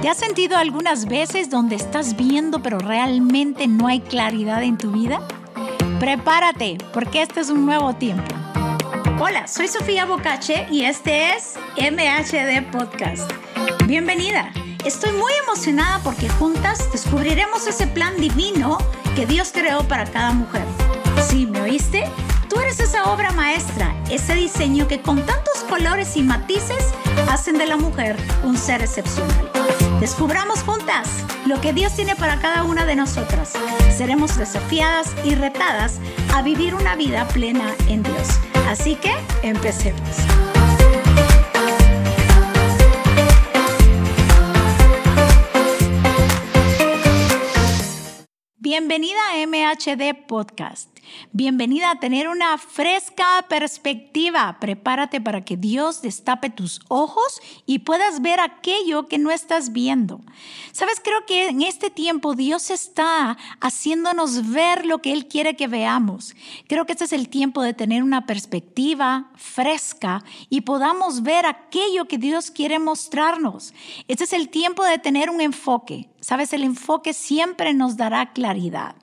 ¿Te has sentido algunas veces donde estás viendo pero realmente no hay claridad en tu vida? Prepárate, porque este es un nuevo tiempo. Hola, soy Sofía Bocache y este es MHD Podcast. Bienvenida. Estoy muy emocionada porque juntas descubriremos ese plan divino que Dios creó para cada mujer. ¿Sí me oíste? Tú eres esa obra maestra, ese diseño que con tantos colores y matices hacen de la mujer un ser excepcional. Descubramos juntas lo que Dios tiene para cada una de nosotras. Seremos desafiadas y retadas a vivir una vida plena en Dios. Así que empecemos. Bienvenida a MHD Podcast. Bienvenida a tener una fresca perspectiva. Prepárate para que Dios destape tus ojos y puedas ver aquello que no estás viendo. Sabes, creo que en este tiempo Dios está haciéndonos ver lo que Él quiere que veamos. Creo que este es el tiempo de tener una perspectiva fresca y podamos ver aquello que Dios quiere mostrarnos. Este es el tiempo de tener un enfoque. Sabes, el enfoque siempre nos dará claridad.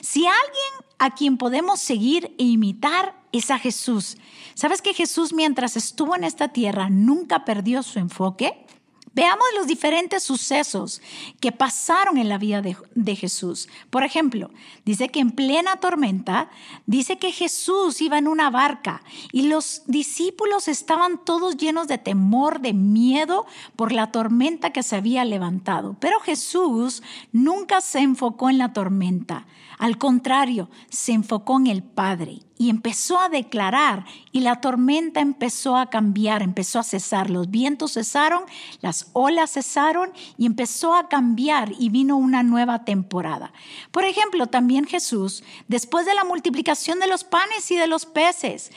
Si alguien a quien podemos seguir e imitar es a Jesús. ¿Sabes que Jesús mientras estuvo en esta tierra nunca perdió su enfoque? Veamos los diferentes sucesos que pasaron en la vida de, Jesús. Por ejemplo, dice que en plena tormenta, dice que Jesús iba en una barca y los discípulos estaban todos llenos de temor, de miedo por la tormenta que se había levantado. Pero Jesús nunca se enfocó en la tormenta. Al contrario, se enfocó en el Padre y empezó a declarar y la tormenta empezó a cambiar, empezó a cesar, los vientos cesaron, las olas cesaron y empezó a cambiar y vino una nueva temporada. Por ejemplo, también Jesús, después de la multiplicación de los panes y de los peces,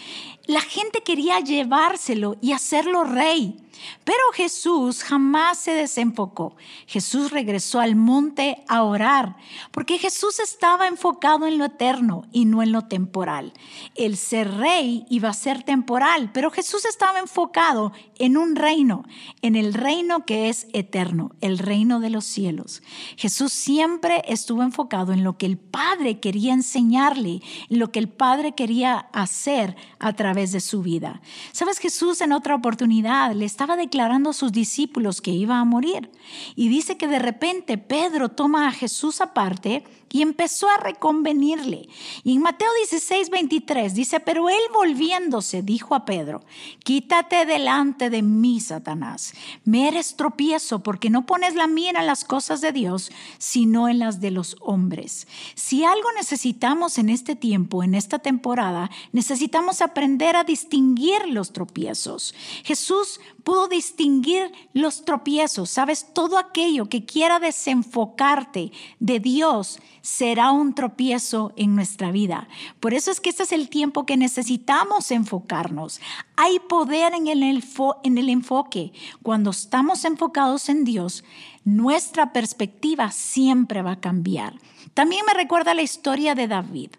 la gente quería llevárselo y hacerlo rey. Pero Jesús jamás se desenfocó. Jesús regresó al monte a orar, porque Jesús estaba enfocado en lo eterno y no en lo temporal. El ser rey iba a ser temporal, pero Jesús estaba enfocado en un reino, en el reino que es eterno, el reino de los cielos. Jesús siempre estuvo enfocado en lo que el Padre quería enseñarle, en lo que el Padre quería hacer a través de su vida. Sabes, Jesús en otra oportunidad le estaba declarando a sus discípulos que iba a morir. Y dice que de repente Pedro toma a Jesús aparte y empezó a reconvenirle. Y en Mateo 16, 23 dice, pero él volviéndose dijo a Pedro, quítate delante de mí, Satanás. Me eres tropiezo porque no pones la mira en las cosas de Dios, sino en las de los hombres. Si algo necesitamos en este tiempo, en esta temporada, necesitamos aprender a distinguir los tropiezos. Jesús pudo distinguir los tropiezos, sabes, todo aquello que quiera desenfocarte de Dios será un tropiezo en nuestra vida. Por eso es que este es el tiempo que necesitamos enfocarnos. Hay poder en el, en el enfoque. Cuando estamos enfocados en Dios, nuestra perspectiva siempre va a cambiar. También me recuerda la historia de David.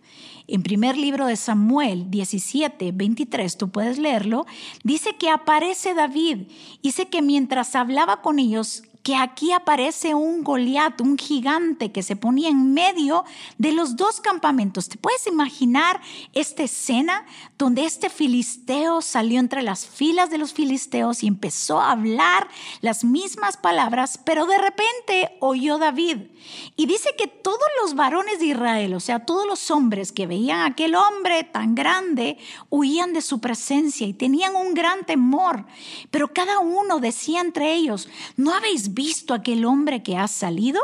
En primer libro de Samuel 17, 23, tú puedes leerlo, dice que aparece David. Dice que mientras hablaba con ellos, que aquí aparece un Goliat, un gigante que se ponía en medio de los dos campamentos. ¿Te puedes imaginar esta escena donde este filisteo salió entre las filas de los filisteos y empezó a hablar las mismas palabras, pero de repente oyó David. Y dice que todos los varones de Israel, o sea, todos los hombres que veían a aquel hombre tan grande, huían de su presencia y tenían un gran temor, pero cada uno decía entre ellos, ¿no habéis visto aquel hombre que ha salido?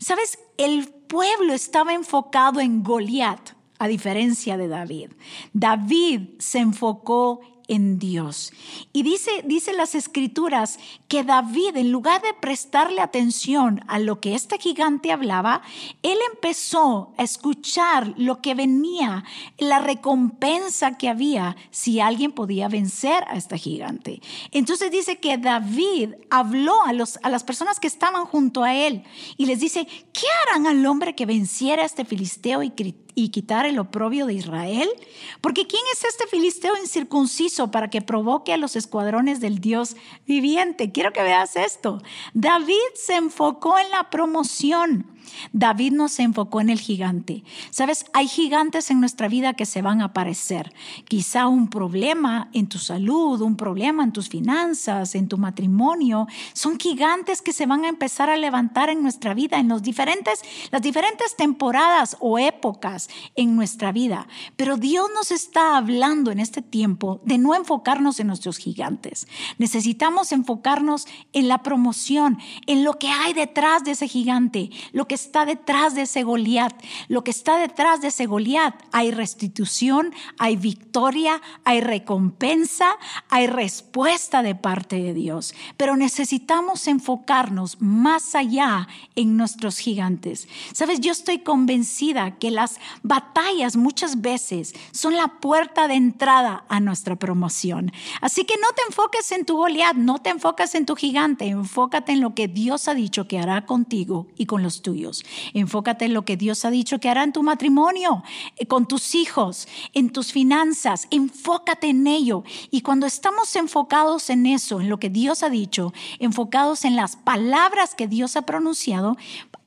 Sabes, el pueblo estaba enfocado en Goliat, a diferencia de David. David se enfocó en Dios. Y dice, dice las escrituras que David, en lugar de prestarle atención a lo que este gigante hablaba, él empezó a escuchar lo que venía, la recompensa que había si alguien podía vencer a este gigante. Entonces dice que David habló a, los, a las personas que estaban junto a él y les dice, ¿qué harán al hombre que venciera a este filisteo y y quitar el oprobio de Israel? Porque ¿quién es este filisteo incircunciso para que provoque a los escuadrones del Dios viviente? Quiero que veas esto. David se enfocó en la promoción. David no se enfocó en el gigante. Sabes, hay gigantes en nuestra vida que se van a aparecer. Quizá un problema en tu salud, un problema en tus finanzas, en tu matrimonio. Son gigantes que se van a empezar a levantar en nuestra vida, en los diferentes, las diferentes temporadas o épocas en nuestra vida. Pero Dios nos está hablando en este tiempo de no enfocarnos en nuestros gigantes. Necesitamos enfocarnos en la promoción, en lo que hay detrás de ese gigante, lo que está detrás de ese Goliat. Lo que está detrás de ese Goliat, hay restitución, hay victoria, hay recompensa, hay respuesta de parte de Dios. Pero necesitamos enfocarnos más allá en nuestros gigantes. Sabes, yo estoy convencida que las batallas muchas veces son la puerta de entrada a nuestra promoción. Así que no te enfoques en tu Goliat, no te enfocas en tu gigante, enfócate en lo que Dios ha dicho que hará contigo y con los tuyos. Enfócate en lo que Dios ha dicho que hará en tu matrimonio, eh, con tus hijos, en tus finanzas. Enfócate en ello. Y cuando estamos enfocados en eso, en lo que Dios ha dicho, enfocados en las palabras que Dios ha pronunciado,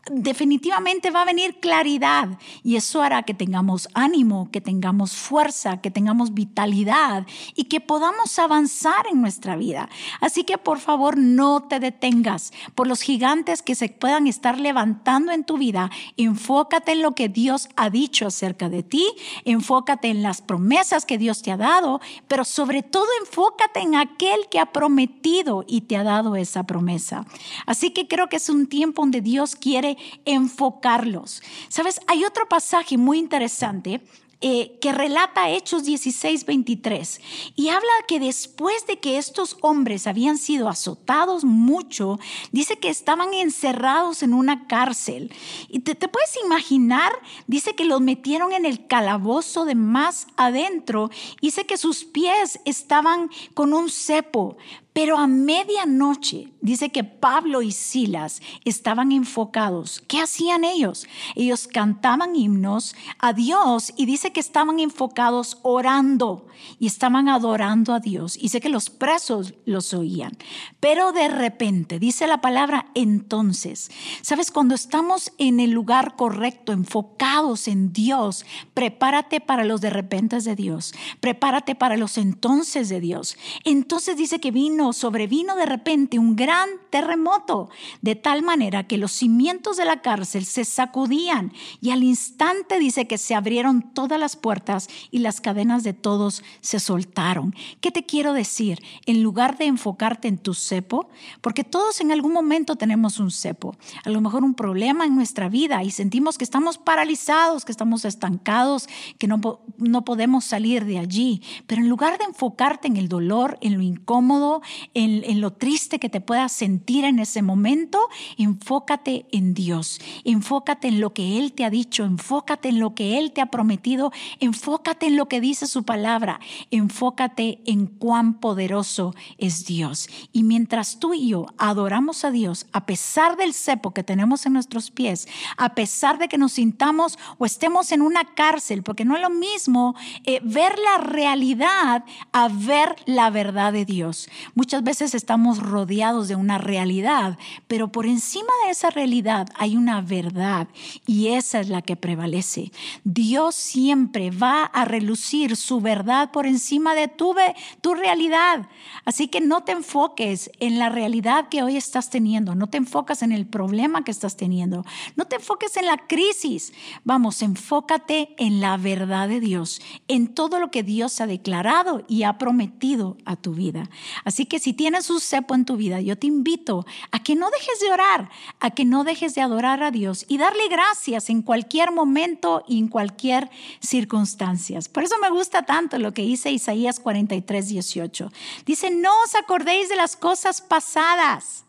definitivamente va a venir claridad y eso hará que tengamos ánimo, que tengamos fuerza, que tengamos vitalidad y que podamos avanzar en nuestra vida. Así que por favor no te detengas por los gigantes que se puedan estar levantando en tu vida. Enfócate en lo que Dios ha dicho acerca de ti, enfócate en las promesas que Dios te ha dado, pero sobre todo enfócate en aquel que ha prometido y te ha dado esa promesa. Así que creo que es un tiempo donde Dios quiere enfocarlos. Sabes, hay otro pasaje muy interesante eh, que relata Hechos 16, 23 y habla que después de que estos hombres habían sido azotados mucho, dice que estaban encerrados en una cárcel. Y te, te puedes imaginar, dice que los metieron en el calabozo de más adentro, dice que sus pies estaban con un cepo, pero a medianoche dice que Pablo y Silas estaban enfocados. ¿Qué hacían ellos? Ellos cantaban himnos a Dios y dice que estaban enfocados orando y estaban adorando a Dios. Y sé que los presos los oían. Pero de repente, dice la palabra entonces, ¿sabes? Cuando estamos en el lugar correcto, enfocados en Dios, prepárate para los de repente de Dios. Prepárate para los entonces de Dios. Entonces dice que vino sobrevino de repente un gran terremoto, de tal manera que los cimientos de la cárcel se sacudían y al instante dice que se abrieron todas las puertas y las cadenas de todos se soltaron. ¿Qué te quiero decir? En lugar de enfocarte en tu cepo, porque todos en algún momento tenemos un cepo, a lo mejor un problema en nuestra vida y sentimos que estamos paralizados, que estamos estancados, que no, no podemos salir de allí, pero en lugar de enfocarte en el dolor, en lo incómodo, en, lo triste que te puedas sentir en ese momento, enfócate en Dios, enfócate en lo que Él te ha dicho, enfócate en lo que Él te ha prometido, enfócate en lo que dice su palabra, enfócate en cuán poderoso es Dios. Y mientras tú y yo adoramos a Dios, a pesar del cepo que tenemos en nuestros pies, a pesar de que nos sintamos o estemos en una cárcel, porque no es lo mismo eh, ver la realidad a ver la verdad de Dios. Muchas veces estamos rodeados de una realidad, pero por encima de esa realidad hay una verdad y esa es la que prevalece. Dios siempre va a relucir su verdad por encima de tu, tu realidad. Así que no te enfoques en la realidad que hoy estás teniendo, no te enfocas en el problema que estás teniendo, no te enfoques en la crisis. Vamos, enfócate en la verdad de Dios, en todo lo que Dios ha declarado y ha prometido a tu vida. Así que si tienes un cepo en tu vida, yo te invito a que no dejes de orar, a que no dejes de adorar a Dios y darle gracias en cualquier momento y en cualquier circunstancia. Por eso me gusta tanto lo que dice Isaías 43, 18. Dice, no os acordéis de las cosas pasadas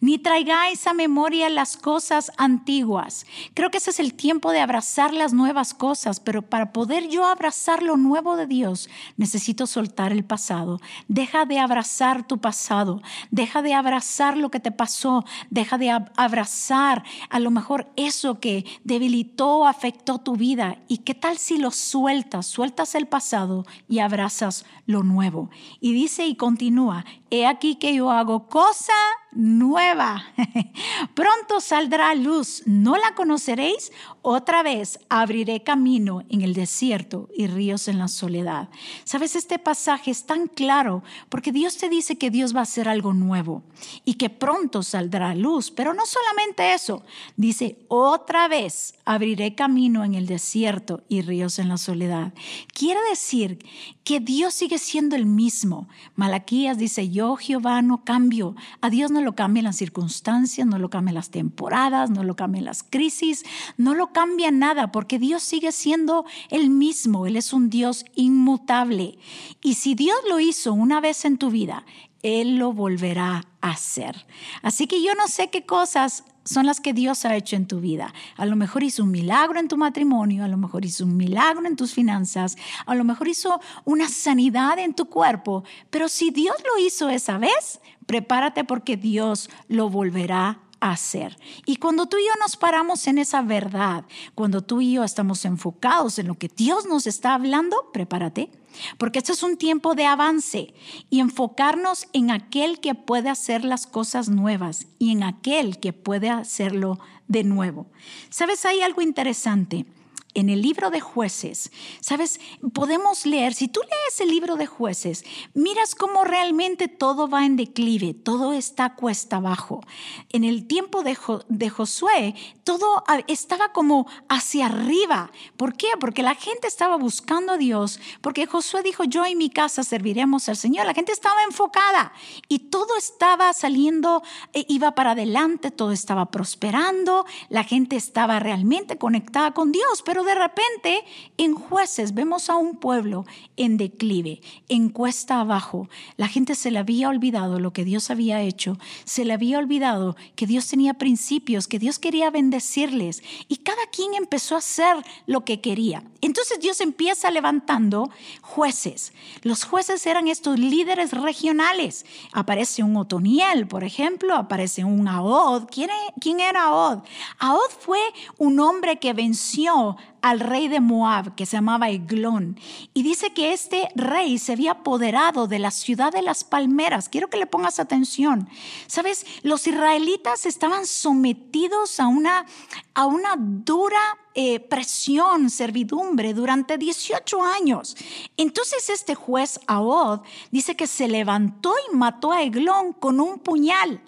ni traigáis a memoria las cosas antiguas. Creo que ese es el tiempo de abrazar las nuevas cosas, pero para poder yo abrazar lo nuevo de Dios, necesito soltar el pasado. Deja de abrazar tu pasado, deja de abrazar lo que te pasó, deja de abrazar a lo mejor eso que debilitó afectó tu vida. ¿Y qué tal si lo sueltas? Sueltas el pasado y abrazas lo nuevo. Y dice y continúa, he aquí que yo hago cosa nueva. Pronto saldrá luz, ¿no la conoceréis? Otra vez abriré camino en el desierto y ríos en la soledad. Sabes, este pasaje es tan claro porque Dios te dice que Dios va a hacer algo nuevo y que pronto saldrá luz, pero no solamente eso, dice, otra vez abriré camino en el desierto y ríos en la soledad. Quiere decir que Dios sigue siendo el mismo. Malaquías dice, yo Jehová no cambio. A Dios no lo cambian las circunstancias, no lo cambian las temporadas, no lo cambian las crisis, no lo cambia nada, porque Dios sigue siendo el mismo. Él es un Dios inmutable. Y si Dios lo hizo una vez en tu vida, Él lo volverá a hacer. Así que yo no sé qué cosas son las que Dios ha hecho en tu vida. A lo mejor hizo un milagro en tu matrimonio, a lo mejor hizo un milagro en tus finanzas, a lo mejor hizo una sanidad en tu cuerpo, pero si Dios lo hizo esa vez, prepárate porque Dios lo volverá hacer. Y cuando tú y yo nos paramos en esa verdad, cuando tú y yo estamos enfocados en lo que Dios nos está hablando, prepárate, porque este es un tiempo de avance y enfocarnos en aquel que puede hacer las cosas nuevas y en aquel que puede hacerlo de nuevo. ¿Sabes? Hay algo interesante en el libro de jueces, sabes, podemos leer, si tú lees el libro de jueces, miras cómo realmente todo va en declive, todo está cuesta abajo. En el tiempo de, Josué, todo estaba como hacia arriba. ¿Por qué? Porque la gente estaba buscando a Dios, porque Josué dijo, yo y mi casa serviremos al Señor. La gente estaba enfocada y todo estaba saliendo, eh, iba para adelante, todo estaba prosperando, la gente estaba realmente conectada con Dios, pero de repente en jueces vemos a un pueblo en declive, en cuesta abajo. La gente se le había olvidado lo que Dios había hecho, se le había olvidado que Dios tenía principios, que Dios quería bendecirles y cada quien empezó a hacer lo que quería. Entonces Dios empieza levantando jueces. Los jueces eran estos líderes regionales. Aparece un Otoniel, por ejemplo, aparece un Ahod. ¿Quién, quién era Ahod? Ahod fue un hombre que venció al rey de Moab, que se llamaba Eglón. Y dice que este rey se había apoderado de la ciudad de las palmeras. Quiero que le pongas atención. Sabes, los israelitas estaban sometidos a una, a una dura eh, presión, servidumbre durante 18 años. Entonces este juez Ahod dice que se levantó y mató a Eglón con un puñal.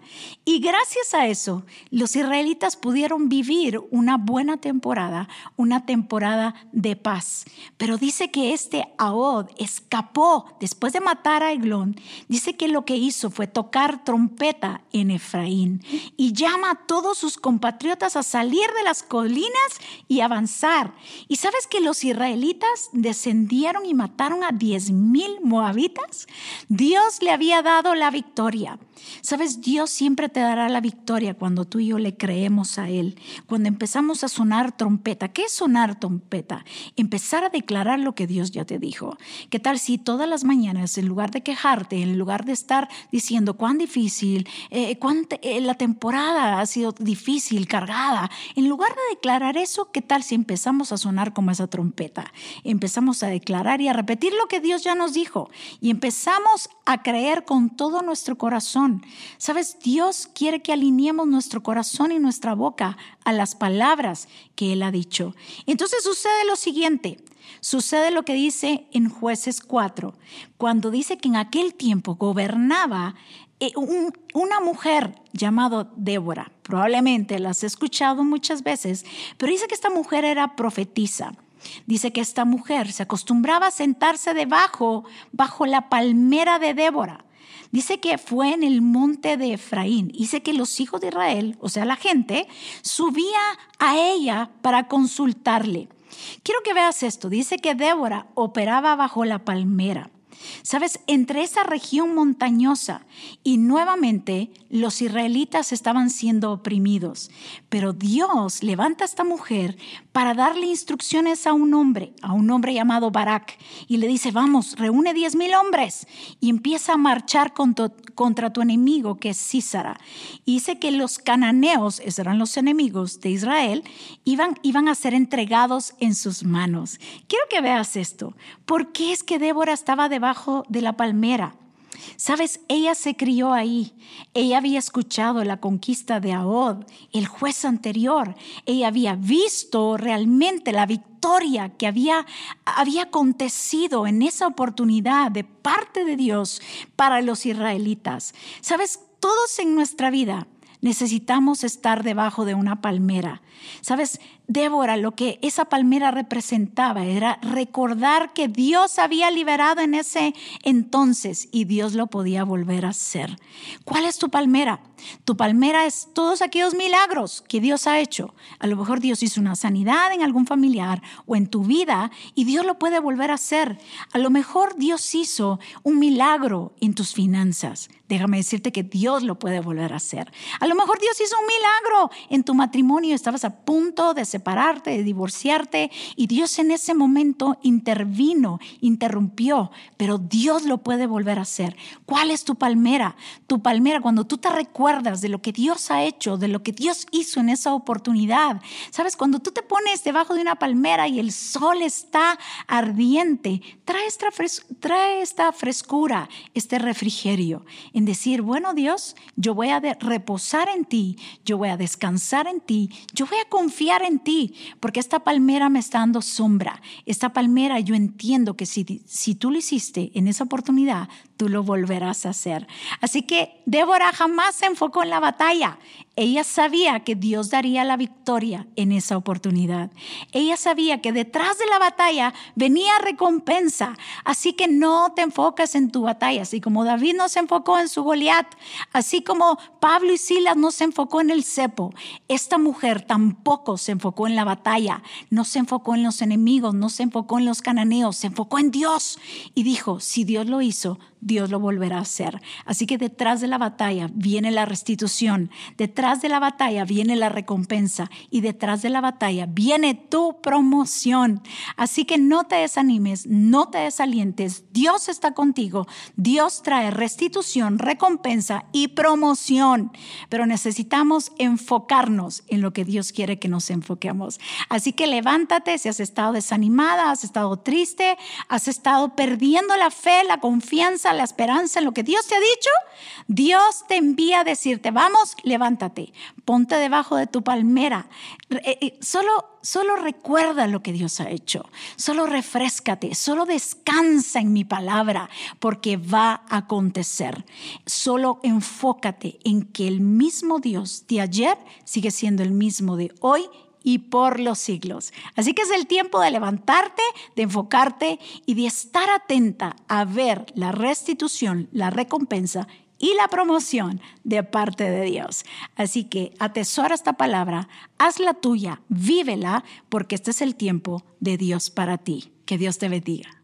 Y gracias a eso, los israelitas pudieron vivir una buena temporada, una temporada de paz. Pero dice que este Ahod escapó después de matar a Eglón. Dice que lo que hizo fue tocar trompeta en Efraín y llama a todos sus compatriotas a salir de las colinas y avanzar. Y sabes que los israelitas descendieron y mataron a diez mil moabitas. Dios le había dado la victoria. Sabes, Dios siempre te dará la victoria cuando tú y yo le creemos a Él. Cuando empezamos a sonar trompeta. ¿Qué es sonar trompeta? Empezar a declarar lo que Dios ya te dijo. ¿Qué tal si todas las mañanas, en lugar de quejarte, en lugar de estar diciendo cuán difícil, eh, cuán eh, la temporada ha sido difícil, cargada, en lugar de declarar eso, ¿qué si empezamos a sonar como esa trompeta? Empezamos a declarar y a repetir lo que Dios ya nos dijo y empezamos a creer con todo nuestro corazón. Sabes, Dios quiere que alineemos nuestro corazón y nuestra boca a las palabras que Él ha dicho. Entonces sucede lo siguiente. Sucede lo que dice en jueces 4, cuando dice que en aquel tiempo gobernaba eh, una mujer llamada Débora. Probablemente la has escuchado muchas veces, pero dice que esta mujer era profetisa. Dice que esta mujer se acostumbraba a sentarse debajo, bajo la palmera de Débora. Dice que fue en el monte de Efraín. Dice que los hijos de Israel, o sea, la gente, subía a ella para consultarle. Quiero que veas esto. Dice que Débora operaba bajo la palmera. Sabes, entre esa región montañosa y nuevamente los israelitas estaban siendo oprimidos. Pero Dios levanta a esta mujer para darle instrucciones a un hombre, a un hombre llamado Barak, y le dice, vamos, reúne diez mil hombres y empieza a marchar contra, tu enemigo que es Císara. Y dice que los cananeos, esos eran los enemigos de Israel, iban, iban a ser entregados en sus manos. Quiero que veas esto. ¿Por qué es que Débora estaba debajo de la palmera? Sabes, ella se crió ahí. Ella había escuchado la conquista de Ahod, el juez anterior. Ella había visto realmente la victoria que había, había acontecido en esa oportunidad de parte de Dios para los israelitas. Sabes, todos en nuestra vida necesitamos estar debajo de una palmera. Sabes, Débora, lo que esa palmera representaba era recordar que Dios había liberado en ese entonces y Dios lo podía volver a hacer. ¿Cuál es tu palmera? Tu palmera es todos aquellos milagros que Dios ha hecho. A lo mejor Dios hizo una sanidad en algún familiar o en tu vida y Dios lo puede volver a hacer. A lo mejor Dios hizo un milagro en tus finanzas. Déjame decirte que Dios lo puede volver a hacer. A lo mejor Dios hizo un milagro en tu matrimonio. Estabas a punto de separarte, de divorciarte, y Dios en ese momento intervino, interrumpió, pero Dios lo puede volver a hacer. ¿Cuál es tu palmera? Tu palmera, cuando tú te recuerdas de lo que Dios ha hecho, de lo que Dios hizo en esa oportunidad, sabes, cuando tú te pones debajo de una palmera y el sol está ardiente, trae esta, trae esta frescura, este refrigerio, en decir, bueno Dios, yo voy a reposar en ti, yo voy a descansar en ti, yo voy a confiar en ti, porque esta palmera me está dando sombra. Esta palmera yo entiendo que si, si tú lo hiciste en esa oportunidad, tú lo volverás a hacer. Así que Débora jamás se enfocó en la batalla. Ella sabía que Dios daría la victoria en esa oportunidad. Ella sabía que detrás de la batalla venía recompensa. Así que no te enfocas en tu batalla, así como David no se enfocó en su Goliat, así como Pablo y Silas no se enfocó en el cepo. Esta mujer tampoco se enfocó en la batalla, no se enfocó en los enemigos, no se enfocó en los cananeos, se enfocó en Dios y dijo, si Dios lo hizo, Dios lo volverá a hacer. Así que detrás de la batalla viene la restitución, detrás de la batalla viene la recompensa y detrás de la batalla viene tu promoción. Así que no te desanimes, no te desalientes. Dios está contigo. Dios trae restitución, recompensa y promoción. Pero necesitamos enfocarnos en lo que Dios quiere que nos enfoquemos. Así que levántate si has estado desanimada, has estado triste, has estado perdiendo la fe, la confianza la esperanza en lo que Dios te ha dicho, Dios te envía a decirte, vamos, levántate, ponte debajo de tu palmera. Eh, eh, solo, solo recuerda lo que Dios ha hecho, solo refrescate, solo descansa en mi palabra, porque va a acontecer. Solo enfócate en que el mismo Dios de ayer sigue siendo el mismo de hoy y por los siglos. Así que es el tiempo de levantarte, de enfocarte y de estar atenta a ver la restitución, la recompensa y la promoción de parte de Dios. Así que atesora esta palabra, hazla tuya, vívela, porque este es el tiempo de Dios para ti. Que Dios te bendiga.